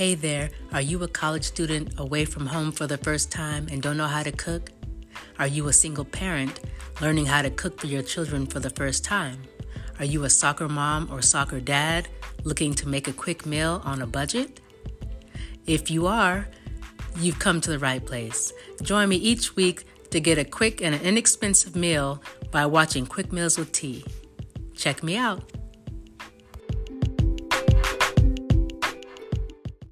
Hey there, are you a college student away from home for the first time and don't know how to cook? Are you a single parent learning how to cook for your children for the first time? Are you a soccer mom or soccer dad looking to make a quick meal on a budget? If you are, you've come to the right place. Join me each week to get a quick and an inexpensive meal by watching Quick Meals with Tea. Check me out.